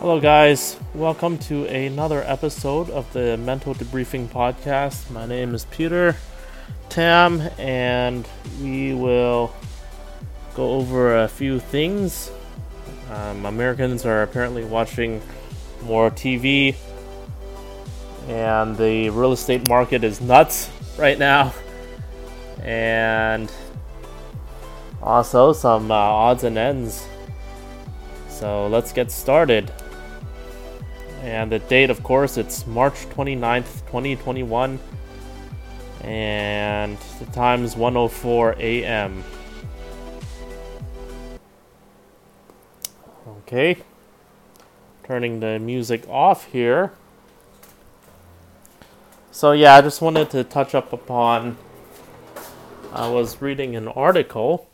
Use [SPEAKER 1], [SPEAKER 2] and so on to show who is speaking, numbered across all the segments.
[SPEAKER 1] Hello, guys. Welcome to another episode of the Mental Debriefing Podcast. My name is Peter Tam, and we will go over a few things. Um, Americans are apparently watching more TV, and the real estate market is nuts right now. And also some uh, odds and ends. So let's get started. And the date, of course, it's March 29th, 2021. And the time is 1:04 a.m. Okay. Turning the music off here. So yeah, I just wanted to touch up upon I was reading an article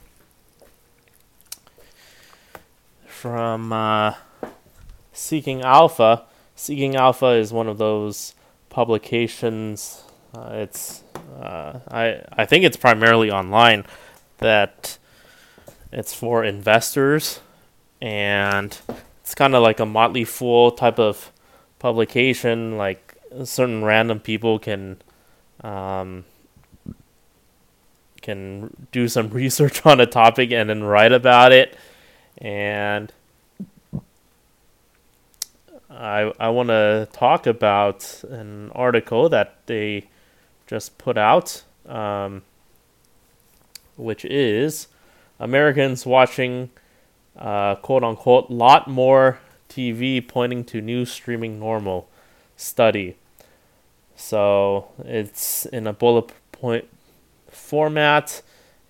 [SPEAKER 1] from uh, Seeking Alpha. Seeking Alpha is one of those publications. Uh, it's uh, I I think it's primarily online that it's for investors and it's kind of like a motley fool type of publication. Like certain random people can um, can do some research on a topic and then write about it and I I want to talk about an article that they just put out, um, which is Americans watching uh, quote unquote lot more TV, pointing to new streaming normal study. So it's in a bullet point format,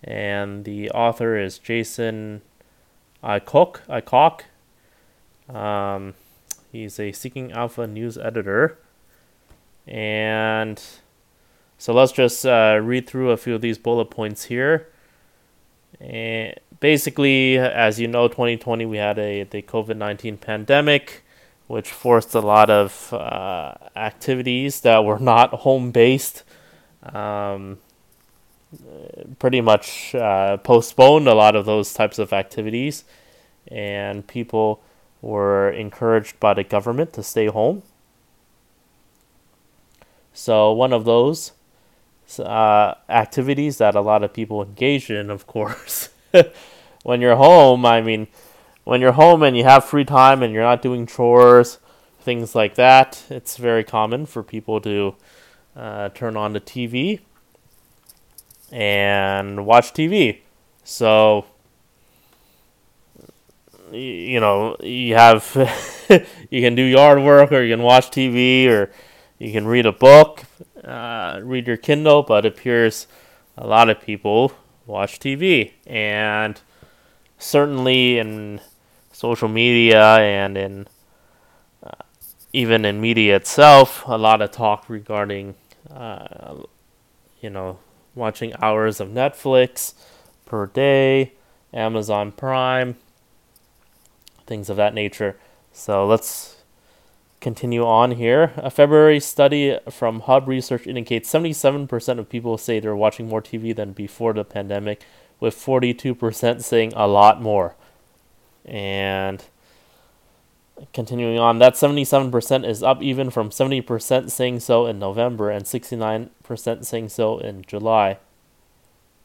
[SPEAKER 1] and the author is Jason Aycock. Aycock. Um, he's a Seeking Alpha news editor. And so let's just uh, read through a few of these bullet points here. And basically, as you know, 2020 we had a the COVID 19 pandemic, which forced a lot of uh, activities that were not home based. Um, pretty much uh, postponed a lot of those types of activities, and people were encouraged by the government to stay home. So, one of those uh, activities that a lot of people engage in, of course, when you're home, I mean, when you're home and you have free time and you're not doing chores, things like that, it's very common for people to uh, turn on the TV and watch TV. So, you know, you have you can do yard work or you can watch TV or you can read a book, uh, read your Kindle, but it appears a lot of people watch TV and certainly in social media and in uh, even in media itself, a lot of talk regarding uh, you know watching hours of Netflix per day, Amazon Prime, things of that nature. So let's continue on here. A February study from Hub Research indicates 77% of people say they're watching more TV than before the pandemic, with 42% saying a lot more. And continuing on, that 77% is up even from 70% saying so in November and 69% saying so in July.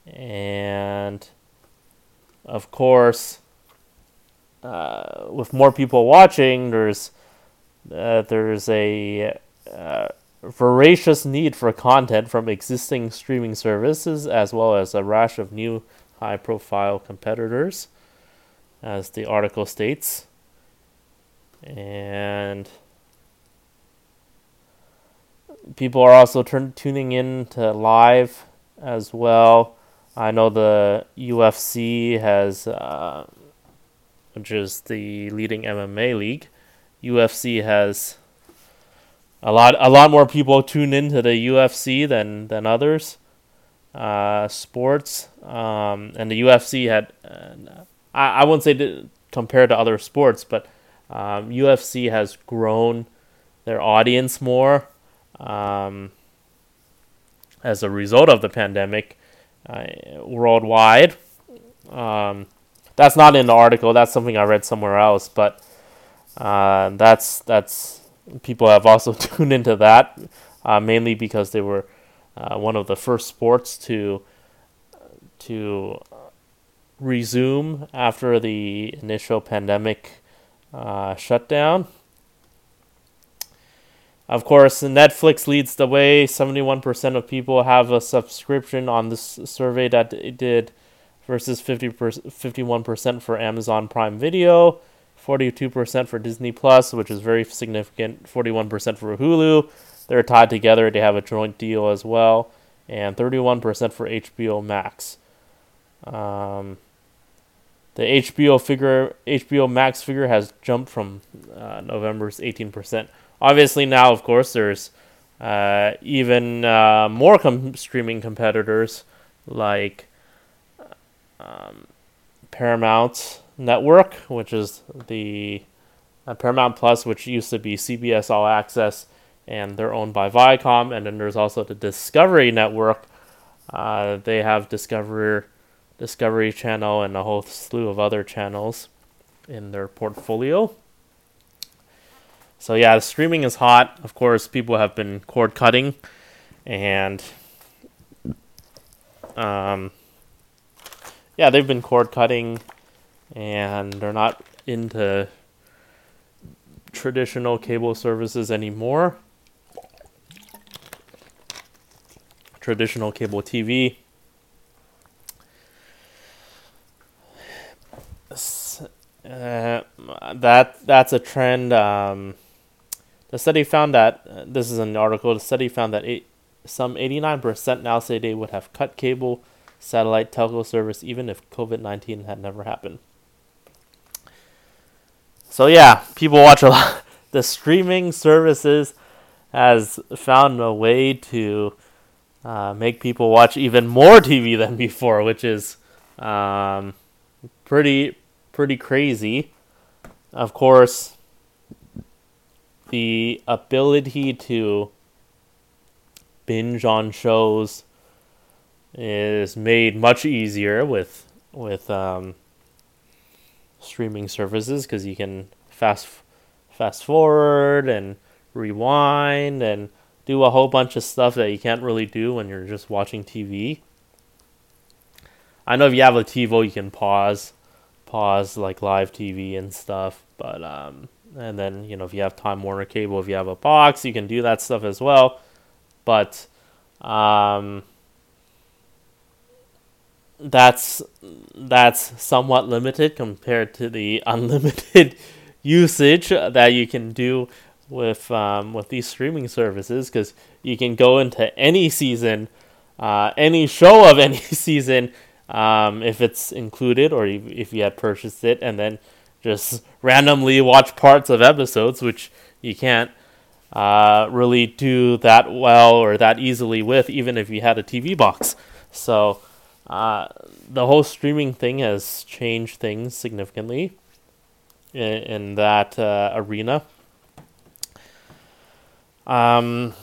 [SPEAKER 1] And of course, uh, with more people watching, there's uh, there's a uh, voracious need for content from existing streaming services as well as a rash of new high profile competitors, as the article states and people are also turn, tuning in to live as well. I know the UFC has, uh, which is the leading MMA league, UFC has a lot a lot more people tune into the UFC than than others uh, sports. Um, and the UFC had, uh, I I wouldn't say compared to other sports, but um, UFC has grown their audience more um, as a result of the pandemic uh, worldwide. Um, that's not in the article. That's something I read somewhere else. But Uh, that's that's people have also tuned into that uh, mainly because they were uh, one of the first sports to to resume after the initial pandemic uh, shutdown. Of course, Netflix leads the way. 71% of people have a subscription on this survey that it did versus 50 51% for Amazon Prime Video, 42% for Disney Plus, which is very significant, 41% for Hulu. They're tied together, they have a joint deal as well, and 31% for HBO Max. Um, the HBO figure, HBO Max figure has jumped from uh, November's 18%. Obviously, now, of course, there's uh, even uh, more com- streaming competitors like um, Paramount Network, which is the uh, Paramount Plus, which used to be CBS All Access, and they're owned by Viacom. And then there's also the Discovery Network. Uh, they have Discovery, Discovery Channel, and a whole slew of other channels in their portfolio. So yeah, the streaming is hot. Of course, people have been cord cutting, and um, yeah, they've been cord cutting, and they're not into traditional cable services anymore. Traditional cable TV. Uh, that that's a trend. Um, the study found that uh, this is an article. The study found that eight, some 89% now say they would have cut cable, satellite, telco service even if COVID 19 had never happened. So yeah, people watch a lot. The streaming services has found a way to uh, make people watch even more TV than before, which is um, pretty pretty crazy. Of course, the ability to binge on shows is made much easier with with um, streaming services because you can fast fast forward and rewind and do a whole bunch of stuff that you can't really do when you're just watching TV. I know if you have a TiVo, you can pause pause like live TV and stuff, but um, and then you know if you have Time Warner Cable, if you have a box, you can do that stuff as well. But um, that's that's somewhat limited compared to the unlimited usage that you can do with um, with these streaming services because you can go into any season, uh, any show of any season um, if it's included or if you had purchased it, and then just randomly watch parts of episodes, which you can't uh, really do that well or that easily with, even if you had a TV box. So uh, the whole streaming thing has changed things significantly in, in that uh, arena. Um,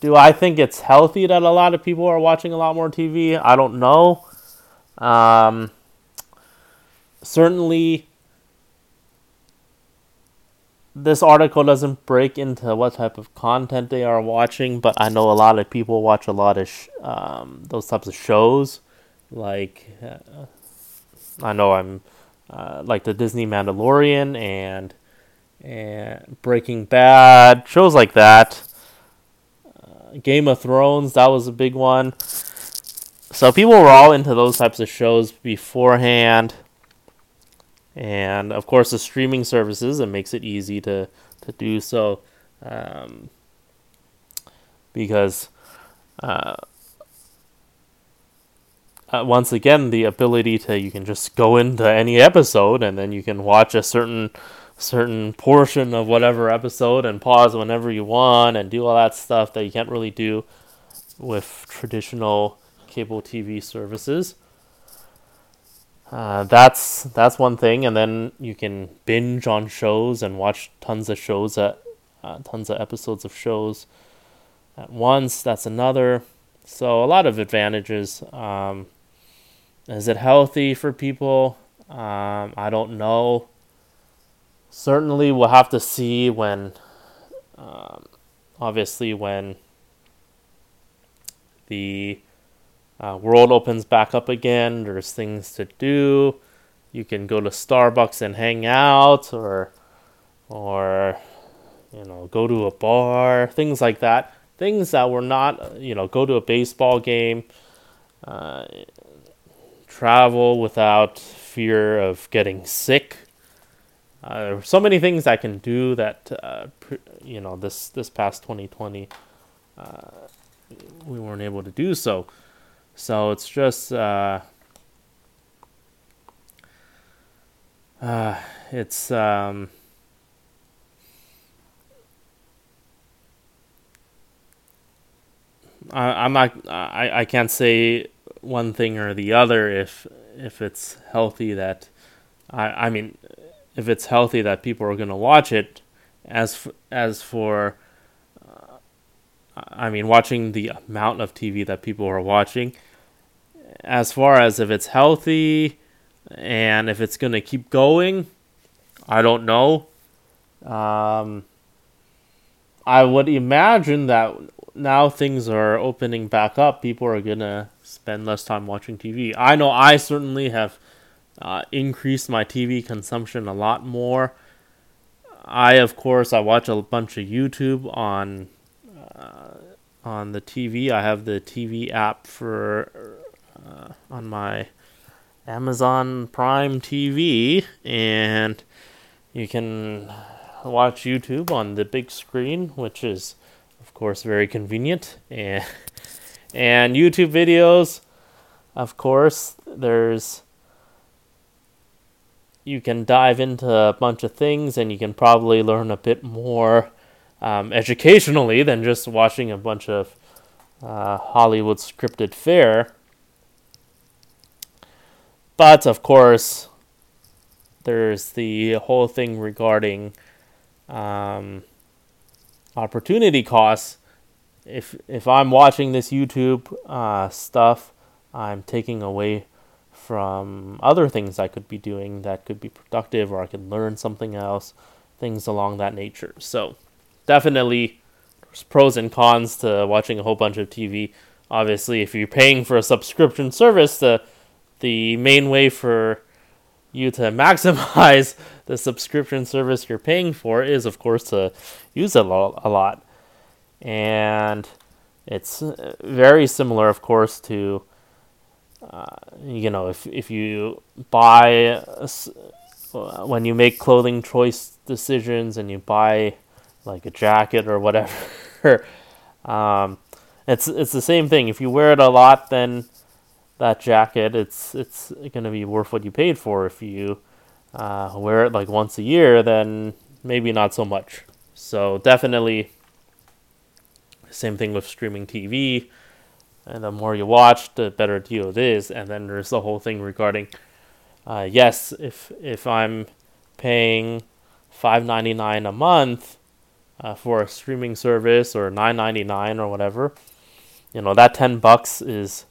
[SPEAKER 1] do I think it's healthy that a lot of people are watching a lot more TV? I don't know. Um, certainly, this article doesn't break into what type of content they are watching, but I know a lot of people watch a lot of sh- um, those types of shows. Like, uh, I know I'm uh, like the Disney Mandalorian and and Breaking Bad shows like that. Uh, Game of Thrones that was a big one. So people were all into those types of shows beforehand and of course the streaming services it makes it easy to to do so um, because uh, uh, once again the ability to you can just go into any episode and then you can watch a certain certain portion of whatever episode and pause whenever you want and do all that stuff that you can't really do with traditional cable TV services uh, that's that's one thing, and then you can binge on shows and watch tons of shows at uh, tons of episodes of shows at once. That's another. So a lot of advantages. Um, is it healthy for people? Um, I don't know. certainly we'll have to see when, um, obviously, when the uh, world opens back up again, there's things to do. You can go to Starbucks and hang out, or, or, you know, go to a bar, things like that. Things that were not, you know, go to a baseball game, uh, travel without fear of getting sick. Uh, so many things I can do that, uh, you know, this this past 2020, uh, we weren't able to do so. So it's just, uh, uh, it's, um, I, I'm not, I, I can't say one thing or the other if if it's healthy that I I mean if it's healthy that people are going to watch it as f- as for I mean watching the amount of TV that people are watching as far as if it's healthy and if it's going to keep going I don't know um I would imagine that now things are opening back up people are going to spend less time watching TV. I know I certainly have uh, increased my TV consumption a lot more. I, of course, I watch a bunch of YouTube on on the TV. I have the TV app for uh, on my Amazon Prime TV, and you can watch YouTube on the big screen, which is, of course, very convenient. And and YouTube videos, of course, there's you can dive into a bunch of things and you can probably learn a bit more um, educationally than just watching a bunch of uh, Hollywood scripted fare. But of course, there's the whole thing regarding um, opportunity costs if if I'm watching this YouTube uh, stuff, I'm taking away from other things I could be doing that could be productive, or I could learn something else, things along that nature. So definitely, pros and cons to watching a whole bunch of TV. Obviously, if you're paying for a subscription service, the the main way for you to maximize the subscription service you're paying for is, of course, to use it a lot and it's uh, very similar, of course, to uh, you know if if you buy a, uh, when you make clothing choice decisions and you buy like a jacket or whatever. um, it's it's the same thing. If you wear it a lot, then that jacket it's it's going to be worth what you paid for. If you uh, wear it like once a year, then maybe not so much. So definitely same thing with streaming TV. And the more you watch, the better deal it is. And then there's the whole thing regarding, uh, yes, if if I'm paying five ninety nine a month uh, for a streaming service or nine ninety nine or whatever, you know that ten bucks is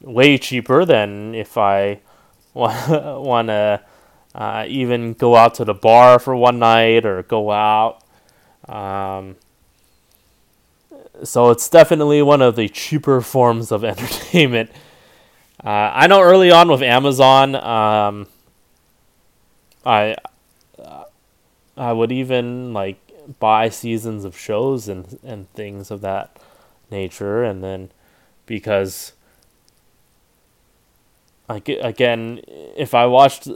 [SPEAKER 1] way cheaper than if I want to uh, even go out to the bar for one night or go out. Um, so it's definitely one of the cheaper forms of entertainment. Uh, I know early on with Amazon, um, I I would even like buy seasons of shows and and things of that nature, and then because like again, if I watched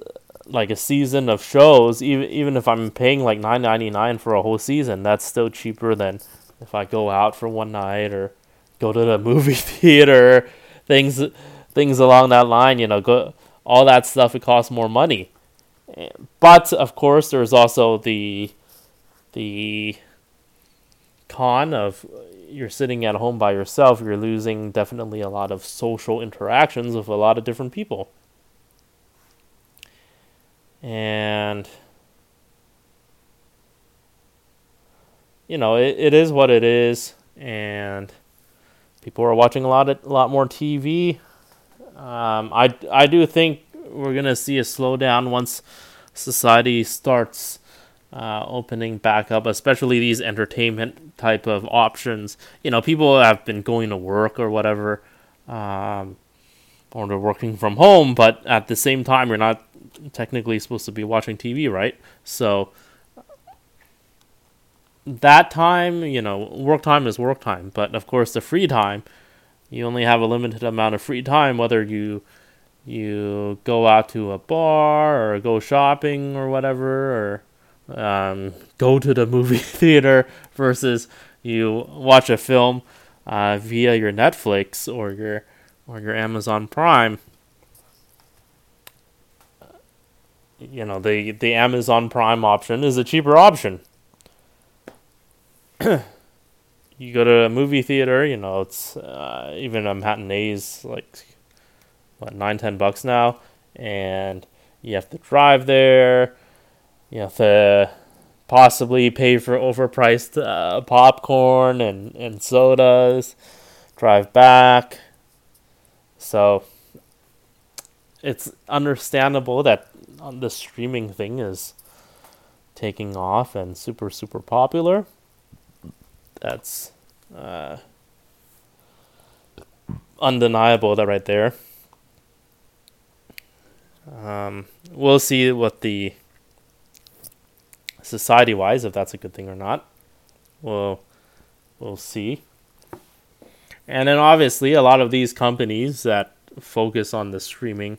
[SPEAKER 1] like a season of shows, even even if I'm paying like nine ninety nine for a whole season, that's still cheaper than if I go out for one night or go to the movie theater, things things along that line, you know, go all that stuff it costs more money. But of course there's also the the con of you're sitting at home by yourself, you're losing definitely a lot of social interactions with a lot of different people. And you know, it, it is what it is, and people are watching a lot of, a lot more TV. Um, I I do think we're gonna see a slowdown once society starts uh, opening back up, especially these entertainment type of options. You know, people have been going to work or whatever, um, or they're working from home, but at the same time, you're not technically supposed to be watching TV, right? So that time, you know, work time is work time, but of course, the free time, you only have a limited amount of free time, whether you you go out to a bar or go shopping or whatever, or um, go to the movie theater versus you watch a film uh, via your Netflix or your or your Amazon Prime. You know the the Amazon Prime option is a cheaper option. you go to a movie theater, you know it's uh, even a matinee's like what nine ten bucks now, and you have to drive there. You have to possibly pay for overpriced uh, popcorn and, and sodas, drive back. So it's understandable that the streaming thing is taking off and super, super popular. That's uh, undeniable, that right there. Um, we'll see what the society wise if that's a good thing or not. We'll we'll see. And then obviously a lot of these companies that focus on the streaming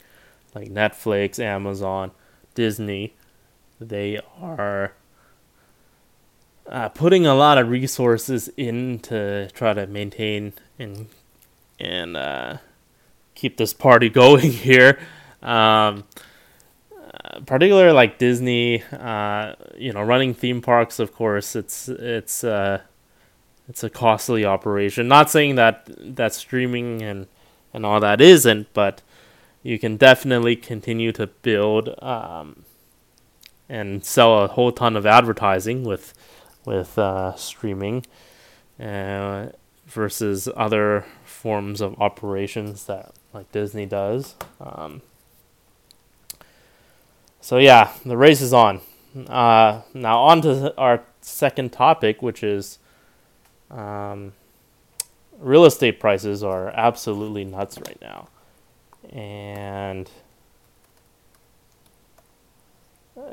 [SPEAKER 1] like Netflix, Amazon, Disney, they are uh, putting a lot of resources in to try to maintain and and uh, keep this party going here. Um, particularly like Disney, uh, you know, running theme parks. Of course, it's it's uh, it's a costly operation. Not saying that that streaming and and all that isn't, but you can definitely continue to build um, and sell a whole ton of advertising with with uh, streaming uh, versus other forms of operations that like Disney does. Um, so yeah, the race is on. Uh, now on to our second topic, which is um, real estate prices are absolutely nuts right now, and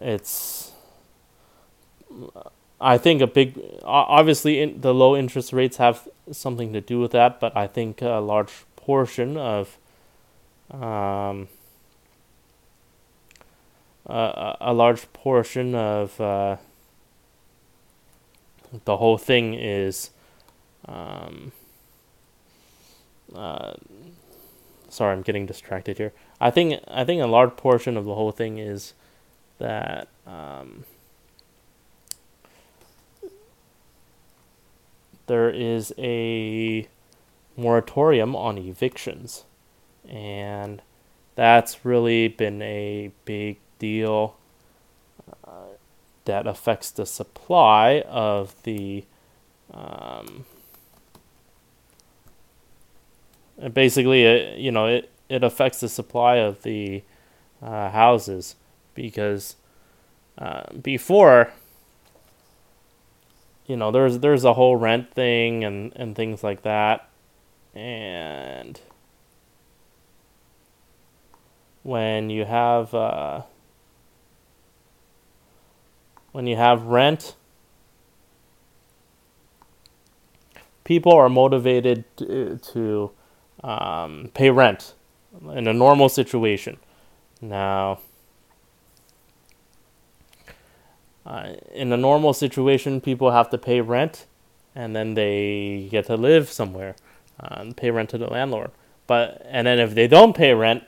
[SPEAKER 1] it's. I think a big, obviously, in, the low interest rates have something to do with that, but I think a large portion of um, a large portion of uh, the whole thing is um, uh, sorry I'm getting distracted here. I think I think a large portion of the whole thing is that um, there is a moratorium on evictions. And that's really been a big deal uh, that affects the supply of the um, basically it, you know it, it affects the supply of the uh, houses because uh, before you know there's there's a whole rent thing and and things like that. And when you have uh, when you have rent, people are motivated to, to um, pay rent in a normal situation. Now, uh, in a normal situation, people have to pay rent and then they get to live somewhere, uh, pay rent to the landlord. But and then if they don't pay rent,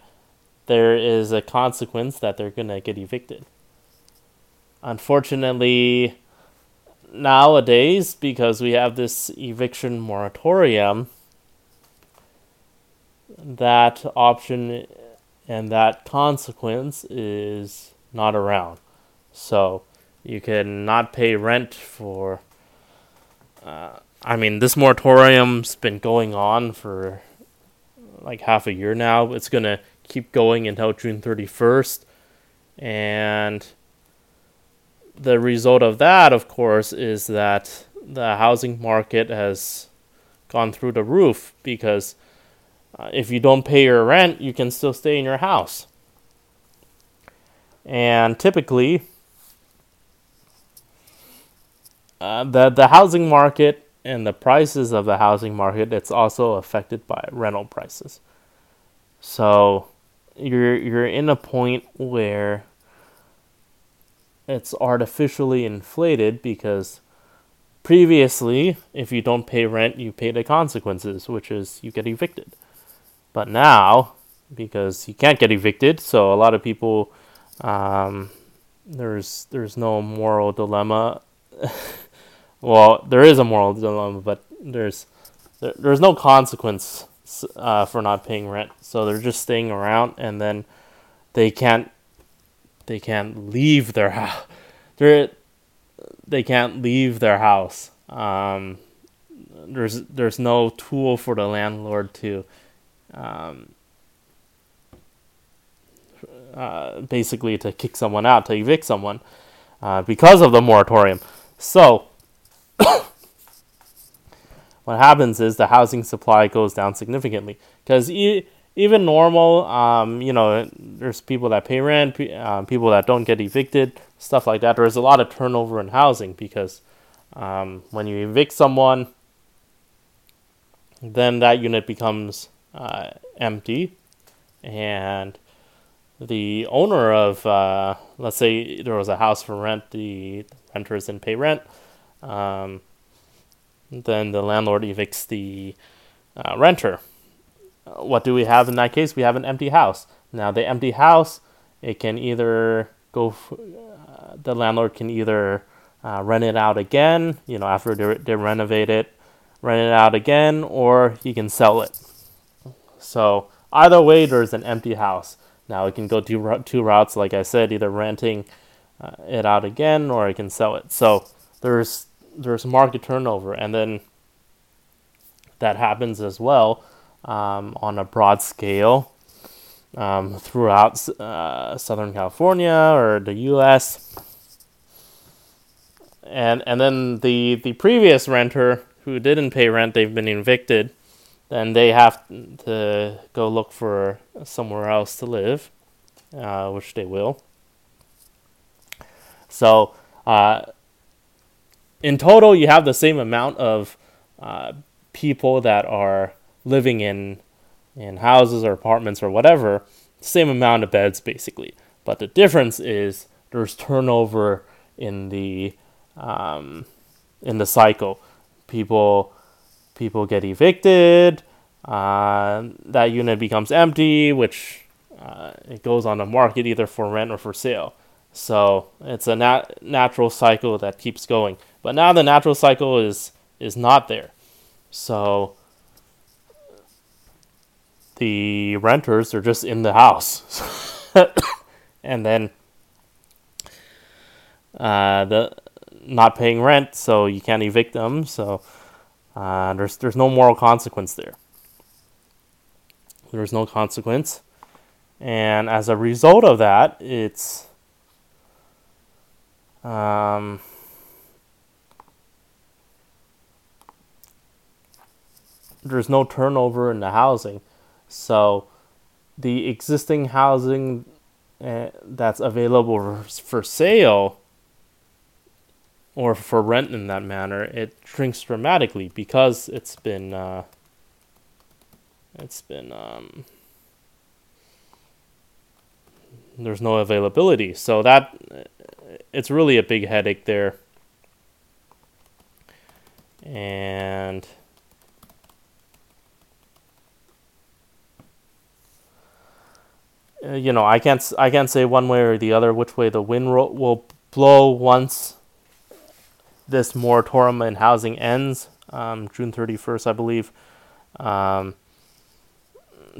[SPEAKER 1] there is a consequence that they're gonna get evicted unfortunately, nowadays, because we have this eviction moratorium, that option and that consequence is not around. So you can not pay rent for. Uh, I mean, this moratorium's been going on for like half a year now. It's gonna keep going until June thirty first, and the result of that, of course, is that the housing market has gone through the roof because uh, if you don't pay your rent, you can still stay in your house. And typically, uh, the the housing market and the prices of the housing market it's also affected by rental prices. So you're you're in a point where it's artificially inflated because previously if you don't pay rent you pay the consequences which is you get evicted. But now because you can't get evicted so a lot of people um, there's there's no moral dilemma. Well there is a moral dilemma but there's there, there's no consequence uh, for not paying rent. So they're just staying around and then they can't they can't leave their house. They they can't leave their house. Um, there's there's no tool for the landlord to um, uh, basically to kick someone out to evict someone uh, because of the moratorium. So what happens is the housing supply goes down significantly because e- even normal, um, you know, there's people that pay rent, uh, people that don't get evicted, stuff like that. There's a lot of turnover in housing because um, when you evict someone, then that unit becomes uh, empty, and the owner of, uh, let's say there was a house for rent, the renters didn't pay rent, um, then the landlord evicts the uh, renter what do we have in that case? We have an empty house. Now, the empty house, it can either go, f- uh, the landlord can either uh, rent it out again, you know, after they, they renovate it, rent it out again, or he can sell it. So, either way, there's an empty house. Now, it can go two, two routes, like I said, either renting uh, it out again or it can sell it. So, there's there's market turnover, and then that happens as well um, on a broad scale um, throughout uh, Southern California or the U.S. And and then the the previous renter who didn't pay rent, they've been evicted. Then they have to go look for somewhere else to live, uh, which they will. So, uh, in total, you have the same amount of uh, people that are living in in houses or apartments or whatever, same amount of beds basically. But the difference is there's turnover in the um, in the cycle. People people get evicted. Uh, that unit becomes empty, which uh, it goes on the market either for rent or for sale. So it's a nat- natural cycle that keeps going. But now the natural cycle is is not there. So the renters are just in the house. and then uh, the not paying rent, so you can't evict them. So uh, there's there's no moral consequence there. There's no consequence, and as a result of that, it's um, there's no turnover in the housing. So the existing housing uh, that's available for sale or for rent in that manner, it shrinks dramatically because it's been uh, it's been um, there's no availability. So that it's really a big headache there. And you know, I can't I can't say one way or the other which way the wind ro- will blow once this moratorium in housing ends, um, June thirty first, I believe. Um,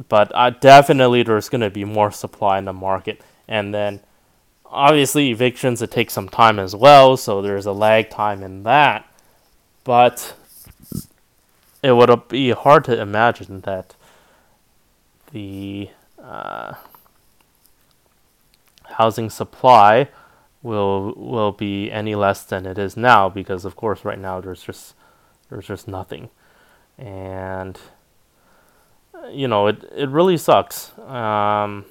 [SPEAKER 1] but uh, definitely there's going to be more supply in the market, and then obviously evictions it takes some time as well, so there's a lag time in that. But it would be hard to imagine that the uh, housing supply will will be any less than it is now because of course right now there's just there's just nothing. And you know it it really sucks. Um,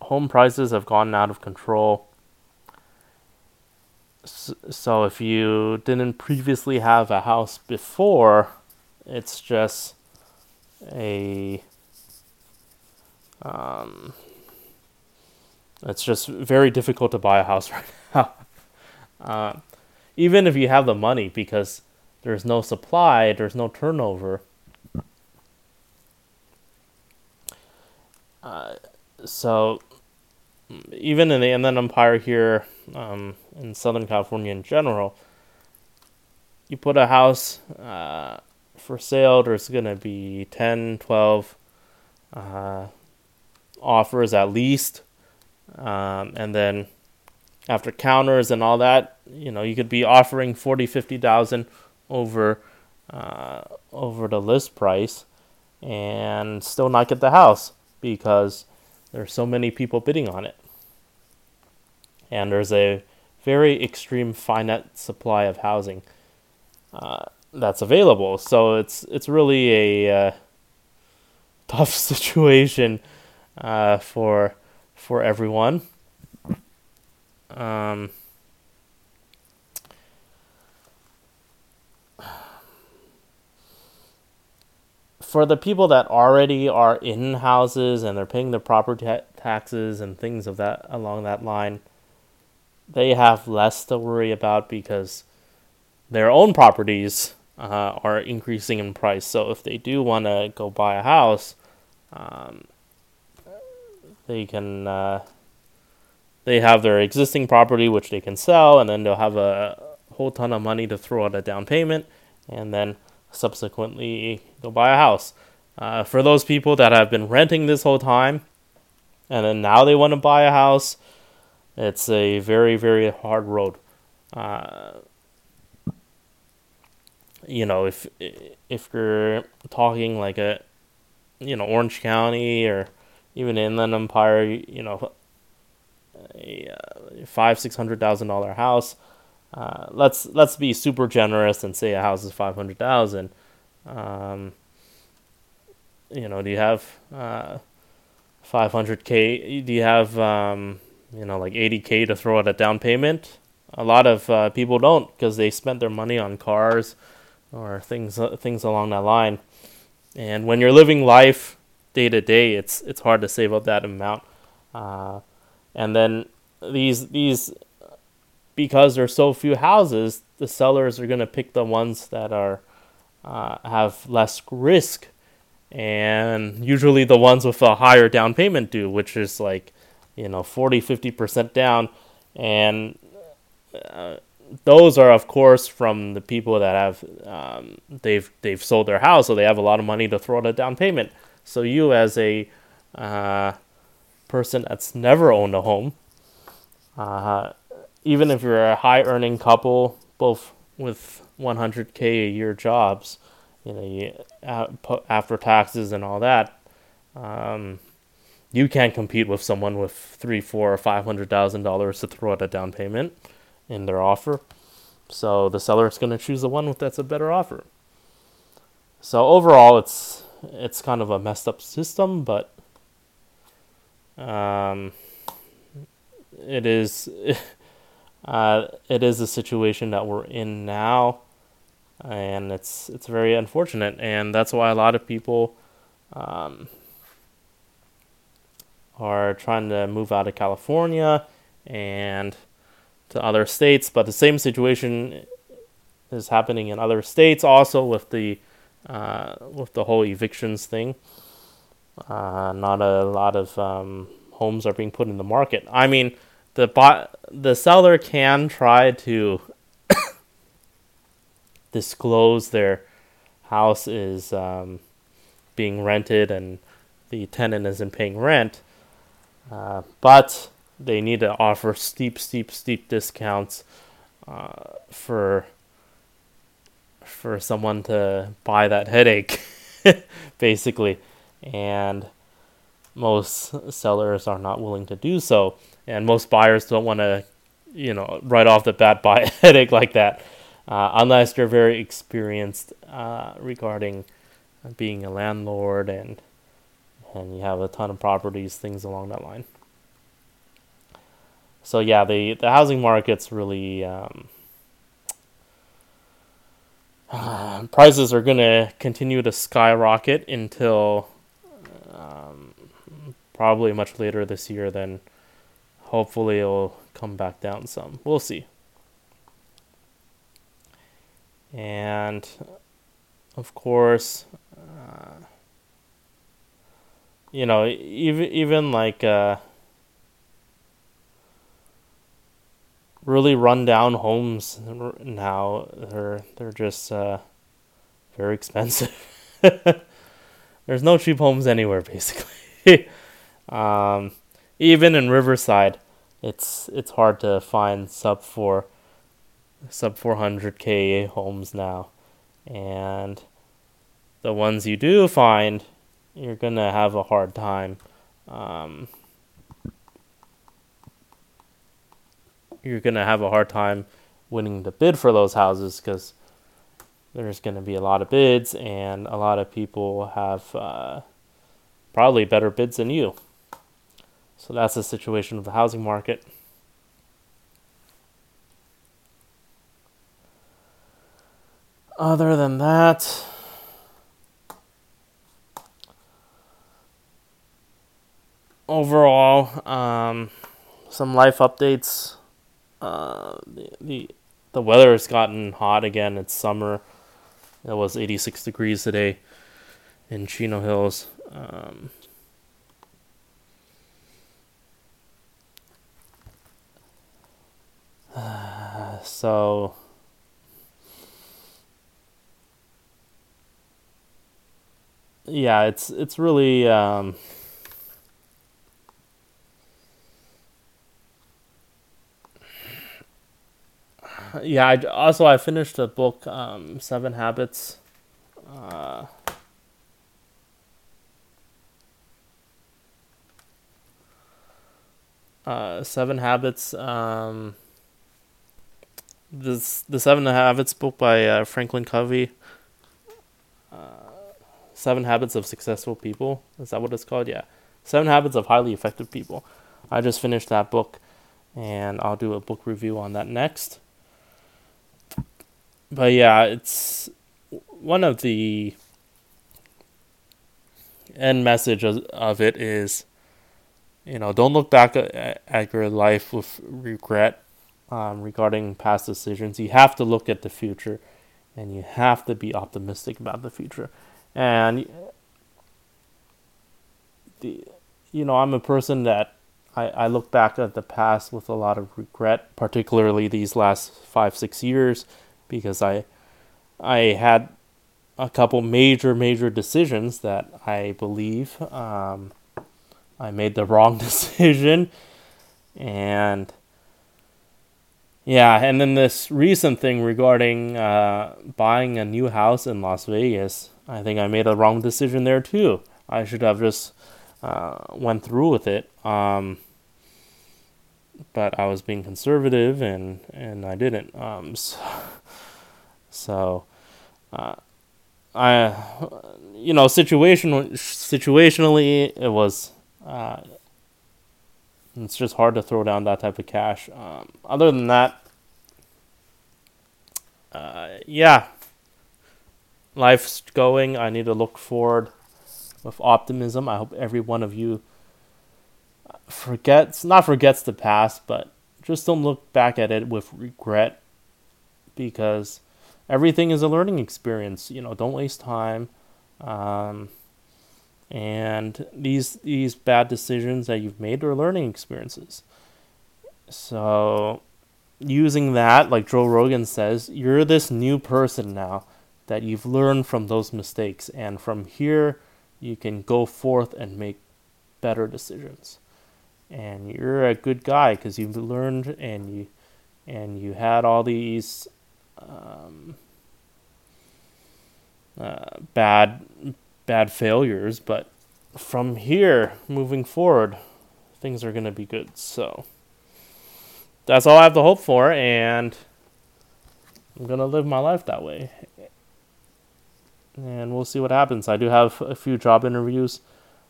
[SPEAKER 1] home prices have gone out of control. So if you didn't previously have a house before it's just a um, it's just very difficult to buy a house right now. Uh, even if you have the money, because there's no supply, there's no turnover. Uh, so even in the Inland Empire here, um, in Southern California in general, you put a house uh, for sale, there's going to be 10, 12 uh, offers at least. Um, and then after counters and all that, you know, you could be offering 40, 50,000 over uh, over the list price and still not get the house because there's so many people bidding on it. And there's a very extreme finite supply of housing uh, that's available. So it's it's really a uh, tough situation uh, for for everyone. Um, for the people that already are in houses and they're paying their property ta- taxes and things of that along that line, they have less to worry about because their own properties uh, are increasing in price. So if they do want to go buy a house, um, they can uh, they have their existing property which they can sell, and then they'll have a whole ton of money to throw at a down payment, and then subsequently go buy a house. Uh, for those people that have been renting this whole time, and then now they want to buy a house, it's a very very hard road. Uh, you know, if if you're talking like a, you know, Orange County or even Inland Empire, you know, a uh, five six hundred thousand dollar house. Uh, let's let's be super generous and say a house is five hundred thousand. Um, you know, do you have uh, five hundred k? Do you have um, you know like eighty k to throw at a down payment? A lot of uh, people don't because they spent their money on cars or things uh, things along that line. And when you're living life day to day, it's it's hard to save up that amount. Uh, and then these these because there's so few houses, the sellers are gonna pick the ones that are uh, have less risk, and usually the ones with a higher down payment due, which is like you know 40 50 percent down, and uh, those are of course from the people that have um, they've they've sold their house, so they have a lot of money to throw at a down payment. So you as a uh, person that's never owned a home, uh, even if you're a high earning couple, both with 100k a year jobs, you know, you, uh, after taxes and all that, um, you can't compete with someone with three, four, or five hundred thousand dollars to throw at a down payment in their offer. So the seller is going to choose the one that's a better offer. So overall, it's it's kind of a messed up system, but um, it is uh, it is a situation that we're in now, and it's it's very unfortunate, and that's why a lot of people um, are trying to move out of California and to other states. But the same situation is happening in other states also with the uh, with the whole evictions thing. Uh, not a lot of um, homes are being put in the market. I mean, the bot, the seller can try to disclose their house is um, being rented and the tenant isn't paying rent, uh, but they need to offer steep, steep, steep discounts uh, for for someone to buy that headache, basically. And most sellers are not willing to do so, and most buyers don't want to you know, right off the bat buy a headache like that, uh, unless you're very experienced uh, regarding being a landlord and and you have a ton of properties, things along that line. So yeah, the the housing market's really um, uh, prices are gonna continue to skyrocket until um, probably much later this year. Then hopefully it'll come back down some. We'll see. And of course, uh, you know, even even like uh, really run down homes now, they're they're just uh, very expensive. There's no cheap homes anywhere, basically. um, even in Riverside, it's it's hard to find sub four sub 400k homes now and the ones you do find you're gonna have a hard time um, you're gonna have a hard time winning the bid for those houses because there's going to be a lot of bids and a lot of people have uh, probably better bids than you so that's the situation of the housing market. Other than that, overall, um, some life updates. Uh, the, the the weather has gotten hot again. It's summer. It was 86 degrees today in Chino Hills. Um, so yeah, it's it's really um, yeah. I, also I finished the book um, Seven Habits. Uh, uh, Seven Habits. Um, this the Seven Habits book by uh, Franklin Covey. Uh, Seven Habits of Successful People. Is that what it's called? Yeah. Seven Habits of Highly Effective People. I just finished that book, and I'll do a book review on that next. But yeah, it's one of the end message of, of it is, you know, don't look back at, at your life with regret um, regarding past decisions. You have to look at the future and you have to be optimistic about the future. And the, you know, I'm a person that I, I look back at the past with a lot of regret, particularly these last five, six years, because I I had a couple major, major decisions that I believe um, I made the wrong decision. And yeah, and then this recent thing regarding uh, buying a new house in Las Vegas, I think I made a wrong decision there too. I should have just uh, went through with it. Um, but I was being conservative and and I didn't. Um, so, so uh, I, you know, situation situationally, it was uh, it's just hard to throw down that type of cash. Um, other than that, uh, yeah, life's going. I need to look forward with optimism. I hope every one of you forgets, not forgets the past, but just don't look back at it with regret because everything is a learning experience. You know, don't waste time. Um, and these these bad decisions that you've made are learning experiences. So using that, like Joe Rogan says, you're this new person now that you've learned from those mistakes, and from here you can go forth and make better decisions. And you're a good guy because you've learned and you and you had all these um, uh, bad bad failures, but from here moving forward, things are going to be good. So, that's all I have to hope for, and I'm gonna live my life that way. And we'll see what happens. I do have a few job interviews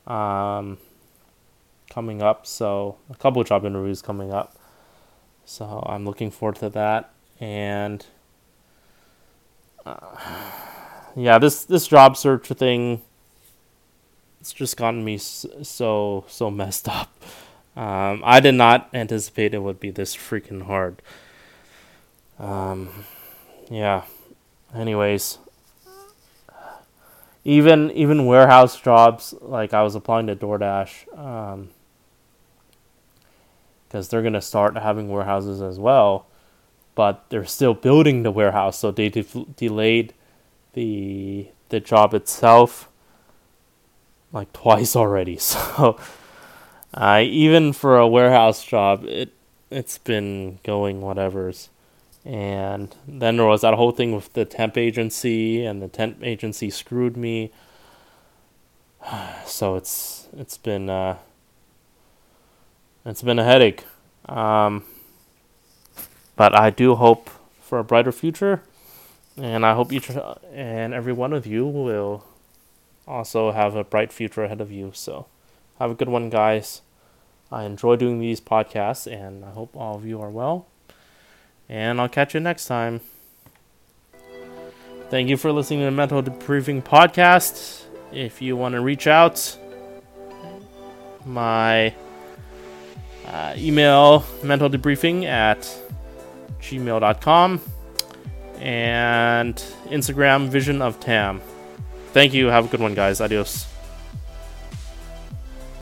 [SPEAKER 1] um, coming up, so a couple job interviews coming up. So I'm looking forward to that, and uh, yeah, this this job search thing. It's just gotten me so so messed up. Um, I did not anticipate it would be this freaking hard. Um, yeah. Anyways, even even warehouse jobs, like I was applying to DoorDash, um, because they're gonna start having warehouses as well, but they're still building the warehouse, so they de- delayed the the job itself like twice already. So uh, even for a warehouse job, it it's been going whatever's. And then there was that whole thing with the temp agency, and the temp agency screwed me. So it's it's been uh, it's been a headache. Um, but I do hope for a brighter future, and I hope each and every one of you will also have a bright future ahead of you. So. Have a good one, guys. I enjoy doing these podcasts, and I hope all of you are well. And I'll catch you next time. Thank you for listening to the Mental Debriefing Podcast. If you want to reach out, my uh, email mentaldebriefing at gmail.com and Instagram vision of Tam. Thank you. Have a good one, guys. Adios.